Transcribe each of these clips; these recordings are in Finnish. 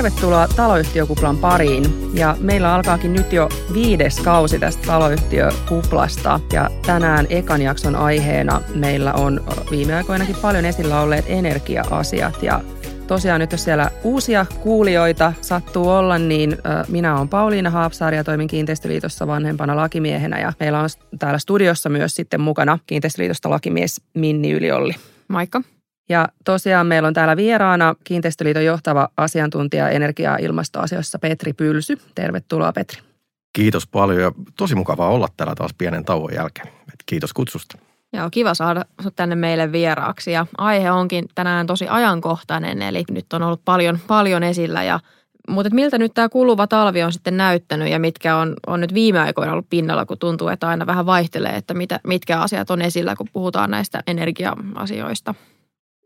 Tervetuloa taloyhtiökuplan pariin. Ja meillä alkaakin nyt jo viides kausi tästä taloyhtiökuplasta. Ja tänään ekan jakson aiheena meillä on viime aikoinakin paljon esillä olleet energia-asiat. Ja tosiaan nyt jos siellä uusia kuulijoita sattuu olla, niin minä olen Pauliina Haapsaari ja toimin Kiinteistöliitossa vanhempana lakimiehenä. Ja meillä on täällä studiossa myös sitten mukana Kiinteistöliitosta lakimies Minni Yliolli. Moikka. Ja tosiaan meillä on täällä vieraana Kiinteistöliiton johtava asiantuntija energia- ja ilmastoasioissa Petri Pylsy. Tervetuloa Petri. Kiitos paljon ja tosi mukavaa olla täällä taas pienen tauon jälkeen. Kiitos kutsusta. Joo, kiva saada sinut tänne meille vieraaksi ja aihe onkin tänään tosi ajankohtainen, eli nyt on ollut paljon, paljon esillä ja mutta miltä nyt tämä kuluva talvi on sitten näyttänyt ja mitkä on, on nyt viime aikoina ollut pinnalla, kun tuntuu, että aina vähän vaihtelee, että mitä, mitkä asiat on esillä, kun puhutaan näistä energia-asioista?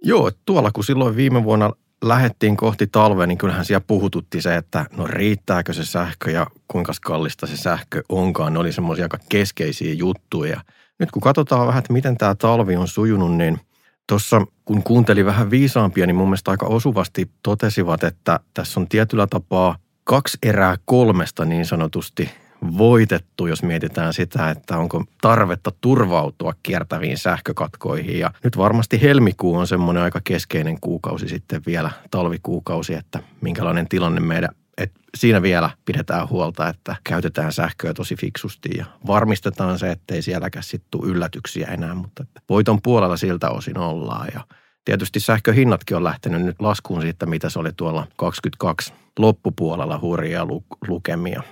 Joo, tuolla kun silloin viime vuonna lähettiin kohti talvea, niin kyllähän siellä puhututti se, että no riittääkö se sähkö ja kuinka kallista se sähkö onkaan. Ne oli semmoisia aika keskeisiä juttuja. Nyt kun katsotaan vähän, että miten tämä talvi on sujunut, niin tuossa kun kuuntelin vähän viisaampia, niin mun mielestä aika osuvasti totesivat, että tässä on tietyllä tapaa kaksi erää kolmesta niin sanotusti voitettu, jos mietitään sitä, että onko tarvetta turvautua kiertäviin sähkökatkoihin. Ja nyt varmasti helmikuu on semmoinen aika keskeinen kuukausi sitten vielä, talvikuukausi, että minkälainen tilanne meidän että siinä vielä pidetään huolta, että käytetään sähköä tosi fiksusti ja varmistetaan se, ettei sielläkään sitten tule yllätyksiä enää, mutta voiton puolella siltä osin ollaan ja Tietysti sähköhinnatkin on lähtenyt nyt laskuun siitä, mitä se oli tuolla 22 loppupuolella hurjia lukemia.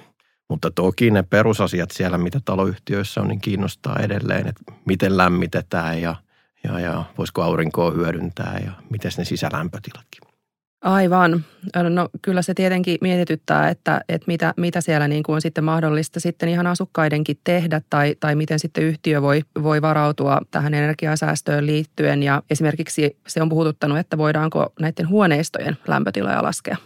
Mutta toki ne perusasiat siellä, mitä taloyhtiöissä on, niin kiinnostaa edelleen, että miten lämmitetään ja, ja, ja voisiko aurinkoa hyödyntää ja miten ne sisälämpötilatkin. Aivan. No kyllä se tietenkin mietityttää, että, että mitä, mitä siellä niin kuin on sitten mahdollista sitten ihan asukkaidenkin tehdä tai, tai miten sitten yhtiö voi, voi varautua tähän energiasäästöön liittyen. Ja esimerkiksi se on puhututtanut, että voidaanko näiden huoneistojen lämpötiloja laskea.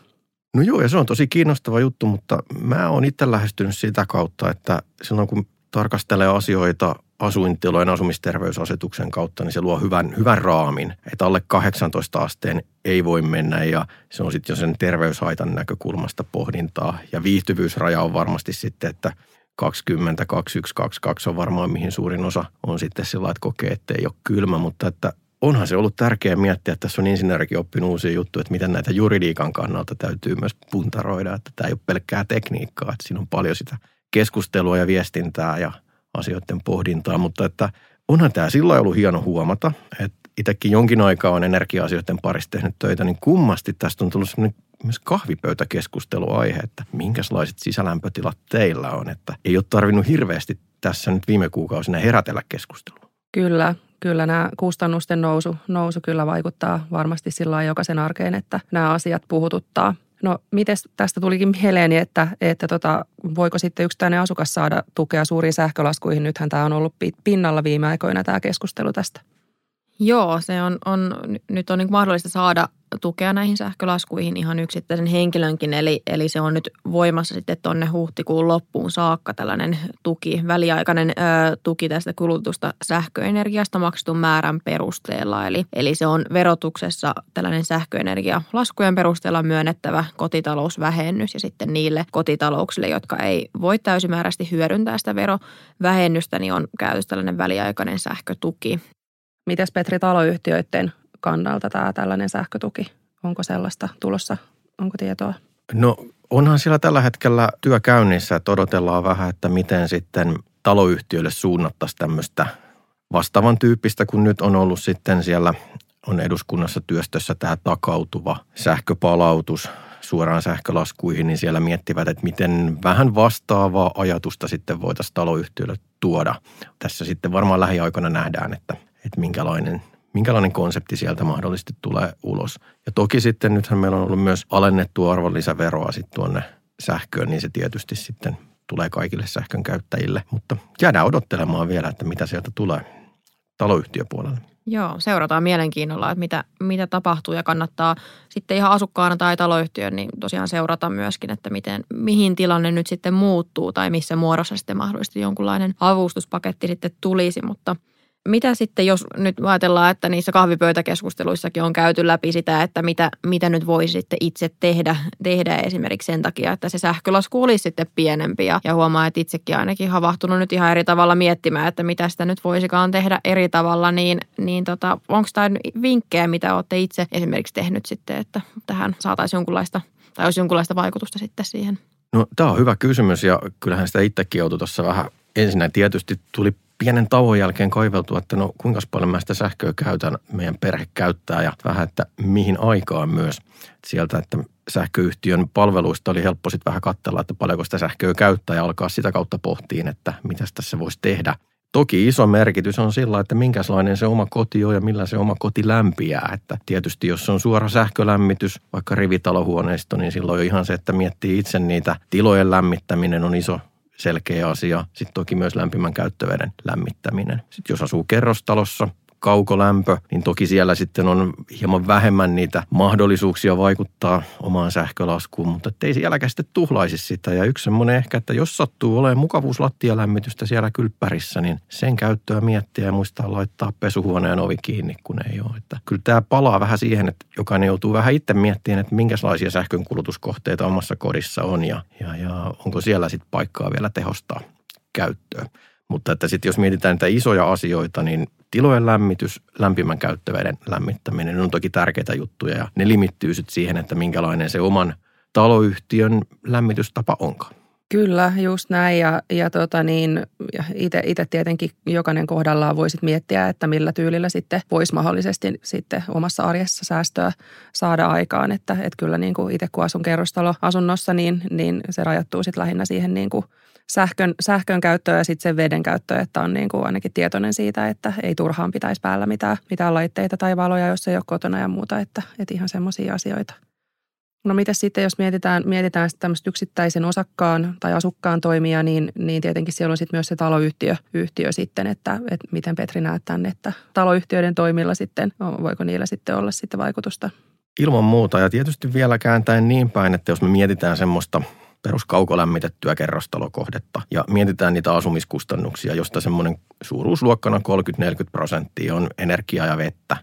No joo, ja se on tosi kiinnostava juttu, mutta mä oon itse lähestynyt sitä kautta, että silloin kun tarkastelee asioita asuintilojen asumisterveysasetuksen kautta, niin se luo hyvän, hyvän raamin, että alle 18 asteen ei voi mennä ja se on sitten jo sen terveyshaitan näkökulmasta pohdintaa. Ja viihtyvyysraja on varmasti sitten, että 20, 21, 22 on varmaan mihin suurin osa on sitten sillä että kokee, että ei ole kylmä, mutta että onhan se ollut tärkeää miettiä, että tässä on insinöörikin oppinut uusia juttuja, että miten näitä juridiikan kannalta täytyy myös puntaroida, että tämä ei ole pelkkää tekniikkaa, että siinä on paljon sitä keskustelua ja viestintää ja asioiden pohdintaa, mutta että onhan tämä sillä ollut hieno huomata, että itsekin jonkin aikaa on energia-asioiden parissa tehnyt töitä, niin kummasti tästä on tullut sellainen myös kahvipöytäkeskusteluaihe, että minkälaiset sisälämpötilat teillä on, että ei ole tarvinnut hirveästi tässä nyt viime kuukausina herätellä keskustelua. Kyllä, kyllä nämä kustannusten nousu, nousu kyllä vaikuttaa varmasti sillä jokaisen arkeen, että nämä asiat puhututtaa. No, miten tästä tulikin mieleeni, että, että tota, voiko sitten yksittäinen asukas saada tukea suuriin sähkölaskuihin? Nythän tämä on ollut pinnalla viime aikoina tämä keskustelu tästä. Joo, se on, on nyt on niin mahdollista saada tukea näihin sähkölaskuihin ihan yksittäisen henkilönkin, eli, eli se on nyt voimassa sitten tuonne huhtikuun loppuun saakka tällainen tuki, väliaikainen ö, tuki tästä kulutusta sähköenergiasta maksetun määrän perusteella. Eli, eli se on verotuksessa tällainen sähköenergialaskujen perusteella myönnettävä kotitalousvähennys ja sitten niille kotitalouksille, jotka ei voi täysimääräisesti hyödyntää sitä verovähennystä, niin on käytössä tällainen väliaikainen sähkötuki. Mites Petri taloyhtiöiden kannalta tämä tällainen sähkötuki? Onko sellaista tulossa? Onko tietoa? No onhan siellä tällä hetkellä työ käynnissä, että odotellaan vähän, että miten sitten taloyhtiöille suunnattaisiin tämmöistä vastaavan tyyppistä, kun nyt on ollut sitten siellä on eduskunnassa työstössä tämä takautuva sähköpalautus suoraan sähkölaskuihin, niin siellä miettivät, että miten vähän vastaavaa ajatusta sitten voitaisiin taloyhtiöille tuoda. Tässä sitten varmaan lähiaikoina nähdään, että, että minkälainen minkälainen konsepti sieltä mahdollisesti tulee ulos. Ja toki sitten nythän meillä on ollut myös alennettu arvonlisäveroa sitten tuonne sähköön, niin se tietysti sitten tulee kaikille sähkön käyttäjille. Mutta jäädään odottelemaan vielä, että mitä sieltä tulee taloyhtiöpuolelle. Joo, seurataan mielenkiinnolla, että mitä, mitä tapahtuu ja kannattaa sitten ihan asukkaana tai taloyhtiön niin tosiaan seurata myöskin, että miten, mihin tilanne nyt sitten muuttuu tai missä muodossa sitten mahdollisesti jonkunlainen avustuspaketti sitten tulisi, mutta – mitä sitten, jos nyt ajatellaan, että niissä kahvipöytäkeskusteluissakin on käyty läpi sitä, että mitä, mitä nyt voisi sitten itse tehdä, tehdä esimerkiksi sen takia, että se sähkölasku olisi sitten pienempi ja, ja huomaa, että itsekin ainakin havahtunut nyt ihan eri tavalla miettimään, että mitä sitä nyt voisikaan tehdä eri tavalla, niin, niin tota, onko tämä vinkkejä, mitä olette itse esimerkiksi tehnyt sitten, että tähän saataisiin jonkunlaista tai olisi jonkunlaista vaikutusta sitten siihen? No tämä on hyvä kysymys ja kyllähän sitä itsekin joutui tuossa vähän ensinnä tietysti tuli pienen tauon jälkeen kaiveltua, että no kuinka paljon mä sitä sähköä käytän, meidän perhe käyttää ja vähän, että mihin aikaan myös. Sieltä, että sähköyhtiön palveluista oli helppo sitten vähän katsella, että paljonko sitä sähköä käyttää ja alkaa sitä kautta pohtiin, että mitä tässä voisi tehdä. Toki iso merkitys on sillä, että minkälainen se oma koti on ja millä se oma koti lämpiää. Että tietysti jos on suora sähkölämmitys, vaikka rivitalohuoneisto, niin silloin on ihan se, että miettii itse niitä tilojen lämmittäminen on iso selkeä asia. Sitten toki myös lämpimän käyttöveden lämmittäminen. Sitten jos asuu kerrostalossa, kaukolämpö, niin toki siellä sitten on hieman vähemmän niitä mahdollisuuksia vaikuttaa omaan sähkölaskuun, mutta ei sielläkään sitten tuhlaisi sitä. Ja yksi semmoinen ehkä, että jos sattuu olemaan mukavuuslattialämmitystä siellä kylppärissä, niin sen käyttöä miettiä ja muistaa laittaa pesuhuoneen ovi kiinni, kun ei ole. Että kyllä tämä palaa vähän siihen, että jokainen joutuu vähän itse miettimään, että minkälaisia sähkönkulutuskohteita omassa kodissa on ja, ja, ja onko siellä sitten paikkaa vielä tehostaa käyttöä. Mutta että sitten jos mietitään näitä isoja asioita, niin tilojen lämmitys, lämpimän käyttöveden lämmittäminen on toki tärkeitä juttuja ja ne limittyy sitten siihen, että minkälainen se oman taloyhtiön lämmitystapa onkaan. Kyllä, just näin. Ja, ja tota niin, itse tietenkin jokainen kohdallaan voisit miettiä, että millä tyylillä sitten voisi mahdollisesti sitten omassa arjessa säästöä saada aikaan. Että, että kyllä niin kuin itse kun asun kerrostaloasunnossa, niin, niin se rajoittuu sitten lähinnä siihen niin kuin sähkön, sähkön käyttöä ja sitten sen veden käyttöä, että on niin kuin ainakin tietoinen siitä, että ei turhaan pitäisi päällä mitään, mitään laitteita tai valoja, jos ei ole kotona ja muuta, että, että ihan semmoisia asioita. No mitä sitten, jos mietitään, mietitään tämmöistä yksittäisen osakkaan tai asukkaan toimia, niin, niin tietenkin siellä on sitten myös se taloyhtiö yhtiö sitten, että, että miten Petri näet tämän, että taloyhtiöiden toimilla sitten, voiko niillä sitten olla sitten vaikutusta? Ilman muuta ja tietysti vielä kääntäen niin päin, että jos me mietitään semmoista – peruskaukolämmitettyä kerrostalokohdetta ja mietitään niitä asumiskustannuksia, josta semmoinen suuruusluokkana 30-40 prosenttia on energiaa ja vettä,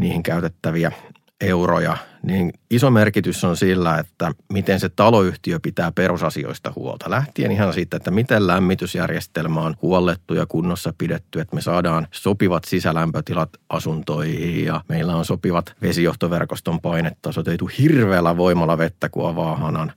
niihin käytettäviä euroja, niin iso merkitys on sillä, että miten se taloyhtiö pitää perusasioista huolta. Lähtien ihan siitä, että miten lämmitysjärjestelmä on huollettu ja kunnossa pidetty, että me saadaan sopivat sisälämpötilat asuntoihin ja meillä on sopivat vesijohtoverkoston painetasot. Ei tule hirveällä voimalla vettä, kun avaa hanan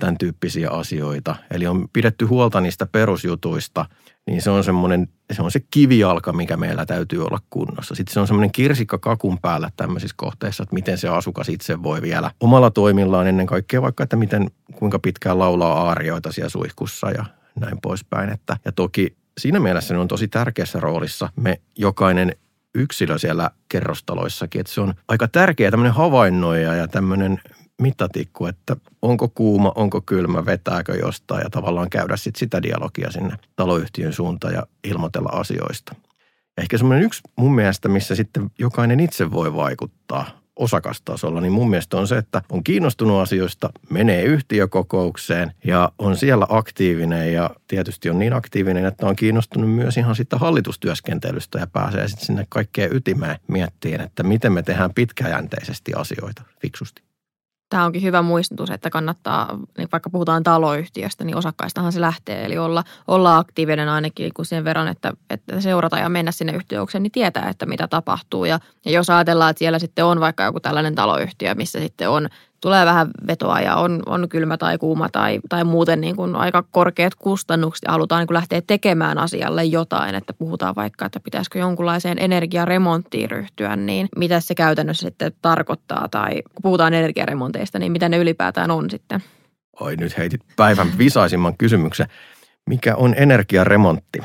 tämän tyyppisiä asioita. Eli on pidetty huolta niistä perusjutuista, niin se on semmoinen, se on se kivijalka, mikä meillä täytyy olla kunnossa. Sitten se on semmoinen kirsikka kakun päällä tämmöisissä kohteissa, että miten se asukas itse voi vielä omalla toimillaan ennen kaikkea vaikka, että miten, kuinka pitkään laulaa aarioita siellä suihkussa ja näin poispäin. Että, ja toki siinä mielessä ne on tosi tärkeässä roolissa me jokainen yksilö siellä kerrostaloissakin, että se on aika tärkeä tämmöinen havainnoija ja tämmöinen mittatikku, että onko kuuma, onko kylmä, vetääkö jostain ja tavallaan käydä sit sitä dialogia sinne taloyhtiön suuntaan ja ilmoitella asioista. Ehkä semmoinen yksi mun mielestä, missä sitten jokainen itse voi vaikuttaa osakastasolla, niin mun mielestä on se, että on kiinnostunut asioista, menee yhtiökokoukseen ja on siellä aktiivinen ja tietysti on niin aktiivinen, että on kiinnostunut myös ihan sitä hallitustyöskentelystä ja pääsee sitten sinne kaikkeen ytimeen miettiin, että miten me tehdään pitkäjänteisesti asioita fiksusti. Tämä onkin hyvä muistutus, että kannattaa, niin vaikka puhutaan taloyhtiöstä, niin osakkaistahan se lähtee. Eli olla, olla aktiivinen ainakin kuin sen verran, että, että seurata ja mennä sinne yhtiökseen, niin tietää, että mitä tapahtuu. Ja, ja jos ajatellaan, että siellä sitten on vaikka joku tällainen taloyhtiö, missä sitten on tulee vähän vetoa ja on, on kylmä tai kuuma tai, tai muuten niin kuin aika korkeat kustannukset ja halutaan niin kuin lähteä tekemään asialle jotain, että puhutaan vaikka, että pitäisikö jonkunlaiseen energiaremonttiin ryhtyä, niin mitä se käytännössä sitten tarkoittaa tai kun puhutaan energiaremonteista, niin mitä ne ylipäätään on sitten? Oi nyt heitit päivän visaisimman kysymyksen. Mikä on energiaremontti?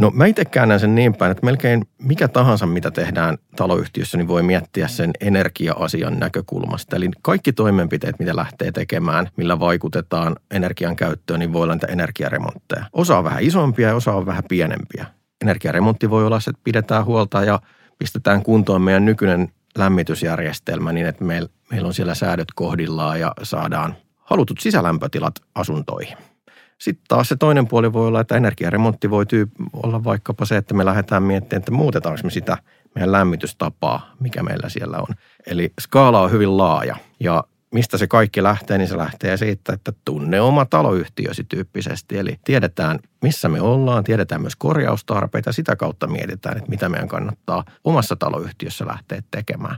No mä itse käännän sen niin päin, että melkein mikä tahansa, mitä tehdään taloyhtiössä, niin voi miettiä sen energia-asian näkökulmasta. Eli kaikki toimenpiteet, mitä lähtee tekemään, millä vaikutetaan energian käyttöön, niin voi olla niitä energiaremontteja. Osa on vähän isompia ja osa on vähän pienempiä. Energiaremontti voi olla se, että pidetään huolta ja pistetään kuntoon meidän nykyinen lämmitysjärjestelmä niin, että meillä on siellä säädöt kohdillaan ja saadaan halutut sisälämpötilat asuntoihin – Sitten taas se toinen puoli voi olla, että energiaremontti voi tyyp- olla vaikkapa se, että me lähdetään miettimään, että muutetaanko me sitä meidän lämmitystapaa, mikä meillä siellä on. Eli skaala on hyvin laaja ja mistä se kaikki lähtee, niin se lähtee siitä, että tunne oma taloyhtiösi tyyppisesti. Eli tiedetään, missä me ollaan, tiedetään myös korjaustarpeita ja sitä kautta mietitään, että mitä meidän kannattaa omassa taloyhtiössä lähteä tekemään.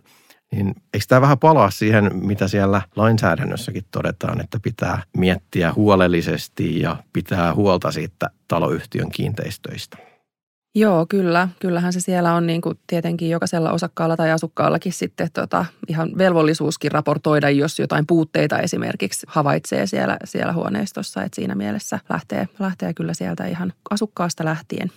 Niin eikö tämä vähän palaa siihen, mitä siellä lainsäädännössäkin todetaan, että pitää miettiä huolellisesti ja pitää huolta siitä taloyhtiön kiinteistöistä? Joo, kyllä. Kyllähän se siellä on niin kuin tietenkin jokaisella osakkaalla tai asukkaallakin sitten tota, ihan velvollisuuskin raportoida, jos jotain puutteita esimerkiksi havaitsee siellä, siellä huoneistossa. Että siinä mielessä lähtee, lähtee kyllä sieltä ihan asukkaasta lähtien.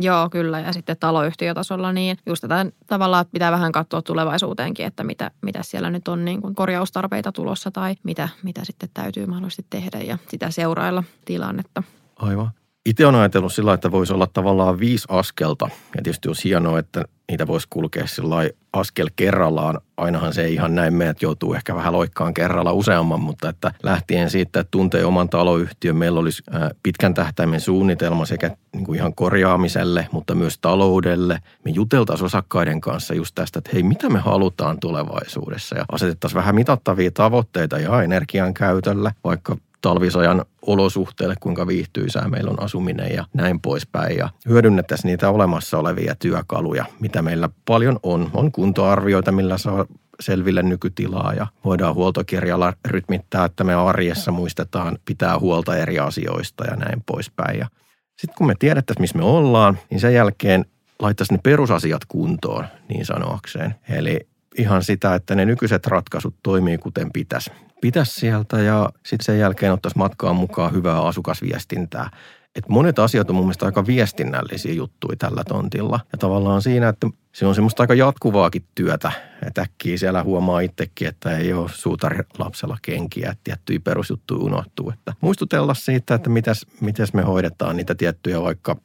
Joo, kyllä. Ja sitten taloyhtiötasolla niin just tätä tavallaan että pitää vähän katsoa tulevaisuuteenkin, että mitä, mitä siellä nyt on niin kuin korjaustarpeita tulossa tai mitä, mitä sitten täytyy mahdollisesti tehdä ja sitä seurailla tilannetta. Aivan. Itse olen ajatellut sillä että voisi olla tavallaan viisi askelta. Ja tietysti olisi hienoa, että niitä voisi kulkea sillä askel kerrallaan. Ainahan se ei ihan näin mene, että joutuu ehkä vähän loikkaan kerralla useamman, mutta että lähtien siitä, että tuntee oman taloyhtiön, meillä olisi pitkän tähtäimen suunnitelma sekä niin kuin ihan korjaamiselle, mutta myös taloudelle. Me juteltaisiin osakkaiden kanssa just tästä, että hei, mitä me halutaan tulevaisuudessa ja asetettaisiin vähän mitattavia tavoitteita ja energian käytöllä, vaikka talvisojan olosuhteille, kuinka viihtyisää meillä on asuminen ja näin poispäin. Ja hyödynnettäisiin niitä olemassa olevia työkaluja, mitä meillä paljon on. On kuntoarvioita, millä saa selville nykytilaa ja voidaan huoltokirjalla rytmittää, että me arjessa muistetaan pitää huolta eri asioista ja näin poispäin. Ja sitten kun me tiedettäisiin, missä me ollaan, niin sen jälkeen laittaisi ne perusasiat kuntoon, niin sanoakseen. Eli ihan sitä, että ne nykyiset ratkaisut toimii kuten pitäisi pitäisi sieltä ja sitten sen jälkeen ottaisi matkaan mukaan hyvää asukasviestintää. Et monet asiat on mun mielestä aika viestinnällisiä juttuja tällä tontilla. Ja tavallaan siinä, että se on semmoista aika jatkuvaakin työtä. Että äkkiä siellä huomaa itsekin, että ei ole suutarilapsella kenkiä, että tiettyjä perusjuttuja unohtuu. Että muistutella siitä, että mitäs, mitäs me hoidetaan niitä tiettyjä vaikka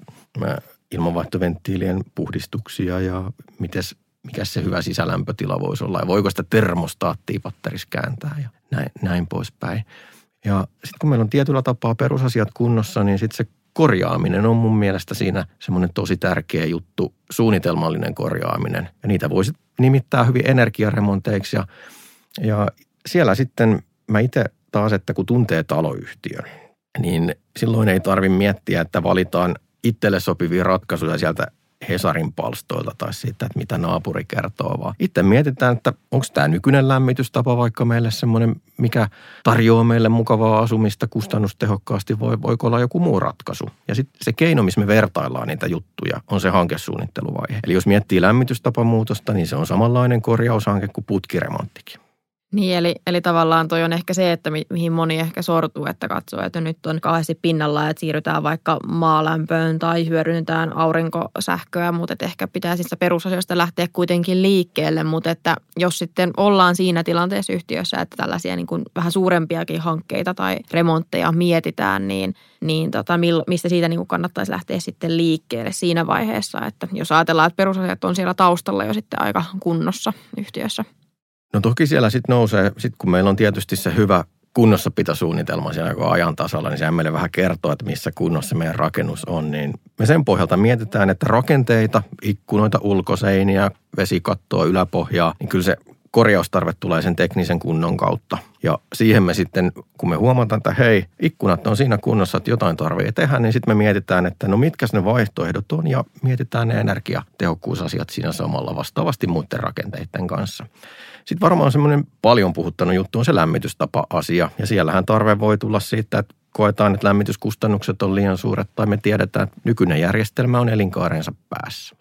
ilmanvaihtoventtiilien puhdistuksia ja mitäs mikä se hyvä sisälämpötila voisi olla ja voiko sitä termostaattia patterissa kääntää ja näin, näin poispäin. Ja sitten kun meillä on tietyllä tapaa perusasiat kunnossa, niin sitten se korjaaminen on mun mielestä siinä semmoinen tosi tärkeä juttu, suunnitelmallinen korjaaminen. Ja niitä voisi nimittää hyvin energiaremonteiksi ja, ja siellä sitten mä itse taas, että kun tuntee taloyhtiön, niin silloin ei tarvi miettiä, että valitaan itselle sopivia ratkaisuja sieltä Hesarin palstoilta tai siitä, että mitä naapuri kertoo, vaan itse mietitään, että onko tämä nykyinen lämmitystapa vaikka meille semmoinen, mikä tarjoaa meille mukavaa asumista kustannustehokkaasti, voi, voiko olla joku muu ratkaisu. Ja sitten se keino, missä me vertaillaan niitä juttuja, on se hankesuunnitteluvaihe. Eli jos miettii lämmitystapamuutosta, niin se on samanlainen korjaushanke kuin putkiremonttikin. Niin, eli, eli tavallaan toi on ehkä se, että mi, mihin moni ehkä sortuu, että katsoo, että nyt on kauheasti pinnalla, että siirrytään vaikka maalämpöön tai hyödynnetään aurinkosähköä, mutta että ehkä pitää siis perusasioista lähteä kuitenkin liikkeelle, mutta että jos sitten ollaan siinä tilanteessa yhtiössä, että tällaisia niin kuin vähän suurempiakin hankkeita tai remontteja mietitään, niin, niin tota, mistä siitä niin kuin kannattaisi lähteä sitten liikkeelle siinä vaiheessa, että jos ajatellaan, että perusasiat on siellä taustalla jo sitten aika kunnossa yhtiössä. No toki siellä sitten nousee, sit kun meillä on tietysti se hyvä kunnossapitosuunnitelma siellä joka ajan tasalla, niin sehän meille vähän kertoo, että missä kunnossa meidän rakennus on. Niin me sen pohjalta mietitään, että rakenteita, ikkunoita, ulkoseiniä, vesikattoa, yläpohjaa, niin kyllä se korjaustarve tulee sen teknisen kunnon kautta. Ja siihen me sitten, kun me huomataan, että hei, ikkunat on siinä kunnossa, että jotain tarvitsee tehdä, niin sitten me mietitään, että no mitkä ne vaihtoehdot on ja mietitään ne energiatehokkuusasiat siinä samalla vastaavasti muiden rakenteiden kanssa. Sitten varmaan semmoinen paljon puhuttanut juttu on se lämmitystapa-asia. Ja siellähän tarve voi tulla siitä, että koetaan, että lämmityskustannukset on liian suuret tai me tiedetään, että nykyinen järjestelmä on elinkaarensa päässä.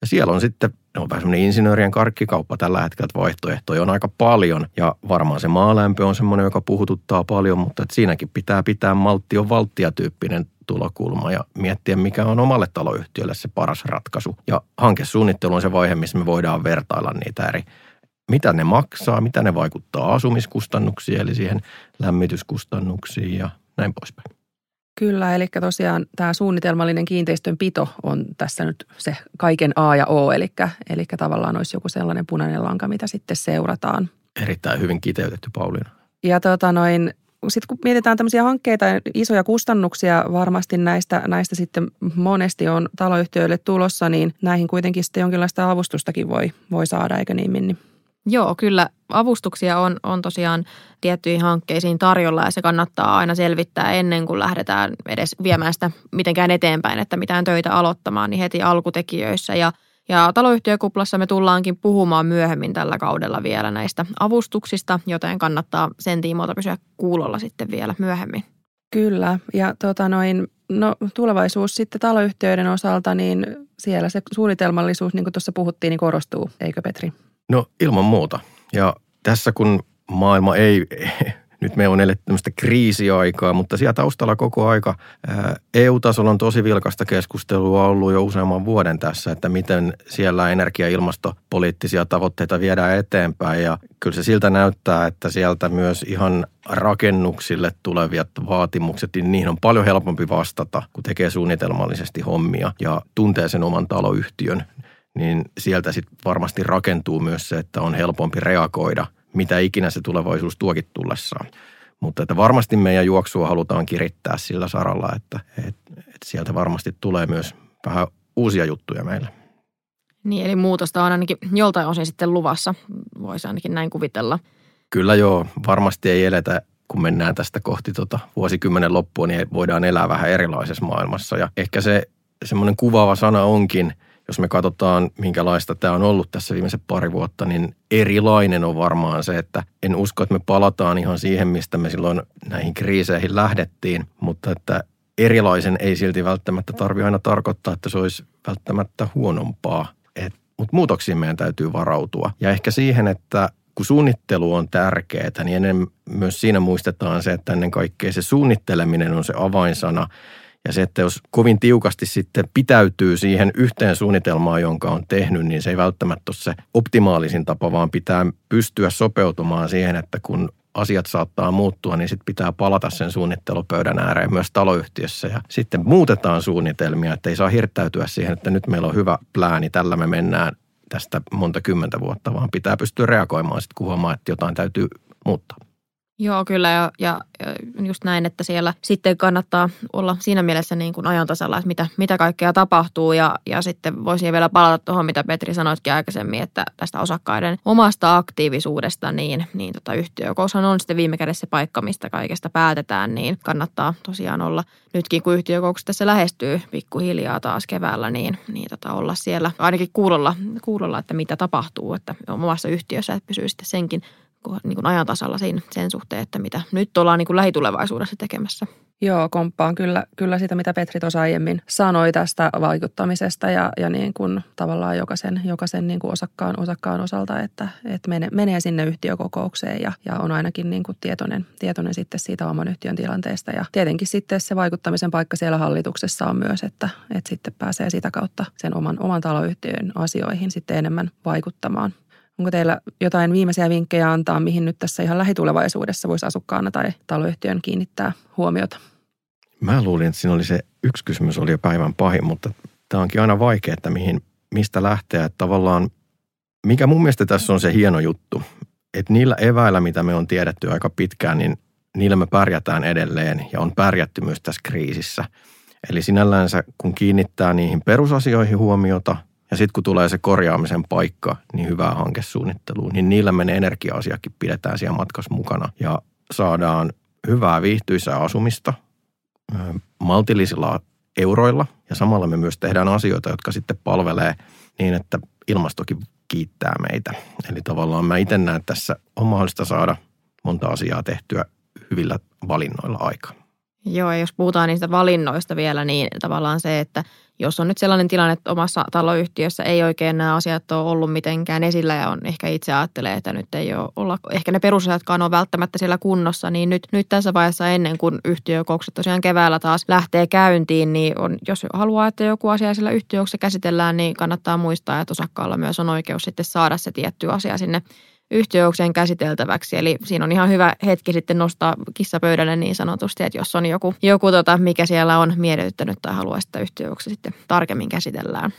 Ja siellä on sitten, ne on vähän semmoinen insinöörien karkkikauppa tällä hetkellä, että vaihtoehtoja on aika paljon. Ja varmaan se maalämpö on semmoinen, joka puhututtaa paljon, mutta että siinäkin pitää pitää maltti on valttia tyyppinen tulokulma ja miettiä, mikä on omalle taloyhtiölle se paras ratkaisu. Ja hankesuunnittelu on se vaihe, missä me voidaan vertailla niitä eri mitä ne maksaa, mitä ne vaikuttaa asumiskustannuksiin, eli siihen lämmityskustannuksiin ja näin poispäin. Kyllä, eli tosiaan tämä suunnitelmallinen kiinteistönpito on tässä nyt se kaiken A ja O, eli, eli tavallaan olisi joku sellainen punainen lanka, mitä sitten seurataan. Erittäin hyvin kiteytetty, Pauliina. Ja tota noin, sitten kun mietitään tämmöisiä hankkeita ja isoja kustannuksia varmasti näistä, näistä sitten monesti on taloyhtiöille tulossa, niin näihin kuitenkin sitten jonkinlaista avustustakin voi, voi saada, eikö niin Minni? Joo, kyllä avustuksia on, on tosiaan tiettyihin hankkeisiin tarjolla ja se kannattaa aina selvittää ennen kuin lähdetään edes viemään sitä mitenkään eteenpäin, että mitään töitä aloittamaan, niin heti alkutekijöissä. Ja, ja taloyhtiökuplassa me tullaankin puhumaan myöhemmin tällä kaudella vielä näistä avustuksista, joten kannattaa sen tiimoilta pysyä kuulolla sitten vielä myöhemmin. Kyllä, ja tota noin, no, tulevaisuus sitten taloyhtiöiden osalta, niin siellä se suunnitelmallisuus, niin kuin tuossa puhuttiin, niin korostuu, eikö Petri? No ilman muuta. Ja tässä kun maailma ei, nyt me on eletty tämmöistä kriisiaikaa, mutta siellä taustalla koko aika EU-tasolla on tosi vilkasta keskustelua ollut jo useamman vuoden tässä, että miten siellä energia- ja ilmastopoliittisia tavoitteita viedään eteenpäin. Ja kyllä se siltä näyttää, että sieltä myös ihan rakennuksille tuleviat vaatimukset, niin niihin on paljon helpompi vastata, kun tekee suunnitelmallisesti hommia ja tuntee sen oman taloyhtiön niin sieltä sitten varmasti rakentuu myös se, että on helpompi reagoida, mitä ikinä se tulevaisuus tuokin tullessaan. Mutta että varmasti meidän juoksua halutaan kirittää sillä saralla, että, että, että sieltä varmasti tulee myös vähän uusia juttuja meille. Niin, eli muutosta on ainakin joltain osin sitten luvassa, voisi ainakin näin kuvitella. Kyllä joo, varmasti ei eletä, kun mennään tästä kohti tota vuosikymmenen loppua, niin voidaan elää vähän erilaisessa maailmassa. Ja ehkä se semmoinen kuvaava sana onkin – jos me katsotaan, minkälaista tämä on ollut tässä viimeiset pari vuotta, niin erilainen on varmaan se, että en usko, että me palataan ihan siihen, mistä me silloin näihin kriiseihin lähdettiin, mutta että erilaisen ei silti välttämättä tarvi aina tarkoittaa, että se olisi välttämättä huonompaa. Mutta muutoksiin meidän täytyy varautua. Ja ehkä siihen, että kun suunnittelu on tärkeää, niin ennen myös siinä muistetaan se, että ennen kaikkea se suunnitteleminen on se avainsana – ja se, että jos kovin tiukasti sitten pitäytyy siihen yhteen suunnitelmaan, jonka on tehnyt, niin se ei välttämättä ole se optimaalisin tapa, vaan pitää pystyä sopeutumaan siihen, että kun asiat saattaa muuttua, niin sitten pitää palata sen suunnittelupöydän ääreen myös taloyhtiössä. Ja sitten muutetaan suunnitelmia, että ei saa hirttäytyä siihen, että nyt meillä on hyvä plääni, tällä me mennään tästä monta kymmentä vuotta, vaan pitää pystyä reagoimaan sitten, kun huomaa, että jotain täytyy muuttaa. Joo, kyllä ja, ja, just näin, että siellä sitten kannattaa olla siinä mielessä niin kuin ajantasalla, että mitä, mitä kaikkea tapahtuu ja, ja sitten voisin vielä palata tuohon, mitä Petri sanoitkin aikaisemmin, että tästä osakkaiden omasta aktiivisuudesta, niin, niin tota yhtiökoushan on sitten viime kädessä se paikka, mistä kaikesta päätetään, niin kannattaa tosiaan olla nytkin, kun yhtiökokous tässä lähestyy pikkuhiljaa taas keväällä, niin, niin tota olla siellä ainakin kuulolla, kuulolla, että mitä tapahtuu, että omassa yhtiössä, että pysyy sitten senkin niin kuin ajan tasalla sen, sen suhteen, että mitä nyt ollaan niin kuin lähitulevaisuudessa tekemässä. Joo, komppaan kyllä, kyllä sitä, mitä Petri tuossa aiemmin sanoi tästä vaikuttamisesta ja, ja niin kuin tavallaan jokaisen, jokaisen niin kuin osakkaan, osakkaan osalta, että, että menee, menee sinne yhtiökokoukseen ja, ja on ainakin niin kuin tietoinen, tietoinen sitten siitä oman yhtiön tilanteesta. Ja tietenkin sitten se vaikuttamisen paikka siellä hallituksessa on myös, että, että sitten pääsee sitä kautta sen oman, oman taloyhtiön asioihin sitten enemmän vaikuttamaan. Onko teillä jotain viimeisiä vinkkejä antaa, mihin nyt tässä ihan lähitulevaisuudessa voisi asukkaana tai taloyhtiön kiinnittää huomiota? Mä luulin, että siinä oli se yksi kysymys oli jo päivän pahin, mutta tämä onkin aina vaikea, että mihin, mistä lähteä. Että tavallaan, mikä mun mielestä tässä on se hieno juttu, että niillä eväillä, mitä me on tiedetty aika pitkään, niin niillä me pärjätään edelleen ja on pärjätty myös tässä kriisissä. Eli sinällänsä, kun kiinnittää niihin perusasioihin huomiota – ja sitten kun tulee se korjaamisen paikka, niin hyvää hankesuunnitteluun, niin niillä menee energia-asiakin pidetään siellä matkassa mukana. Ja saadaan hyvää viihtyisää asumista maltillisilla euroilla ja samalla me myös tehdään asioita, jotka sitten palvelee niin, että ilmastokin kiittää meitä. Eli tavallaan mä itse näen, että tässä on mahdollista saada monta asiaa tehtyä hyvillä valinnoilla aikaan. Joo, ja jos puhutaan niistä valinnoista vielä, niin tavallaan se, että jos on nyt sellainen tilanne, että omassa taloyhtiössä ei oikein nämä asiat ole ollut mitenkään esillä ja on ehkä itse ajattelee, että nyt ei ole olla, ehkä ne perusasiatkaan ole välttämättä siellä kunnossa, niin nyt, nyt tässä vaiheessa ennen kuin yhtiökoukset tosiaan keväällä taas lähtee käyntiin, niin on, jos haluaa, että joku asia siellä yhtiökokouksessa käsitellään, niin kannattaa muistaa, että osakkaalla myös on oikeus sitten saada se tietty asia sinne yhtiöokseen käsiteltäväksi. Eli siinä on ihan hyvä hetki sitten nostaa kissa pöydälle niin sanotusti, että jos on joku, joku tota, mikä siellä on miellyttänyt tai haluaa sitä yhtiöoksia sitten tarkemmin käsitellään.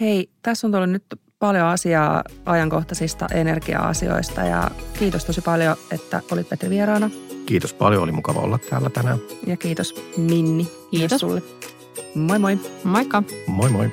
Hei, tässä on tullut nyt paljon asiaa ajankohtaisista energia-asioista ja kiitos tosi paljon, että olit Petri vieraana. Kiitos paljon, oli mukava olla täällä tänään. Ja kiitos Minni. Kiitos. Myös sulle. Moi moi. Moikka. Moi moi.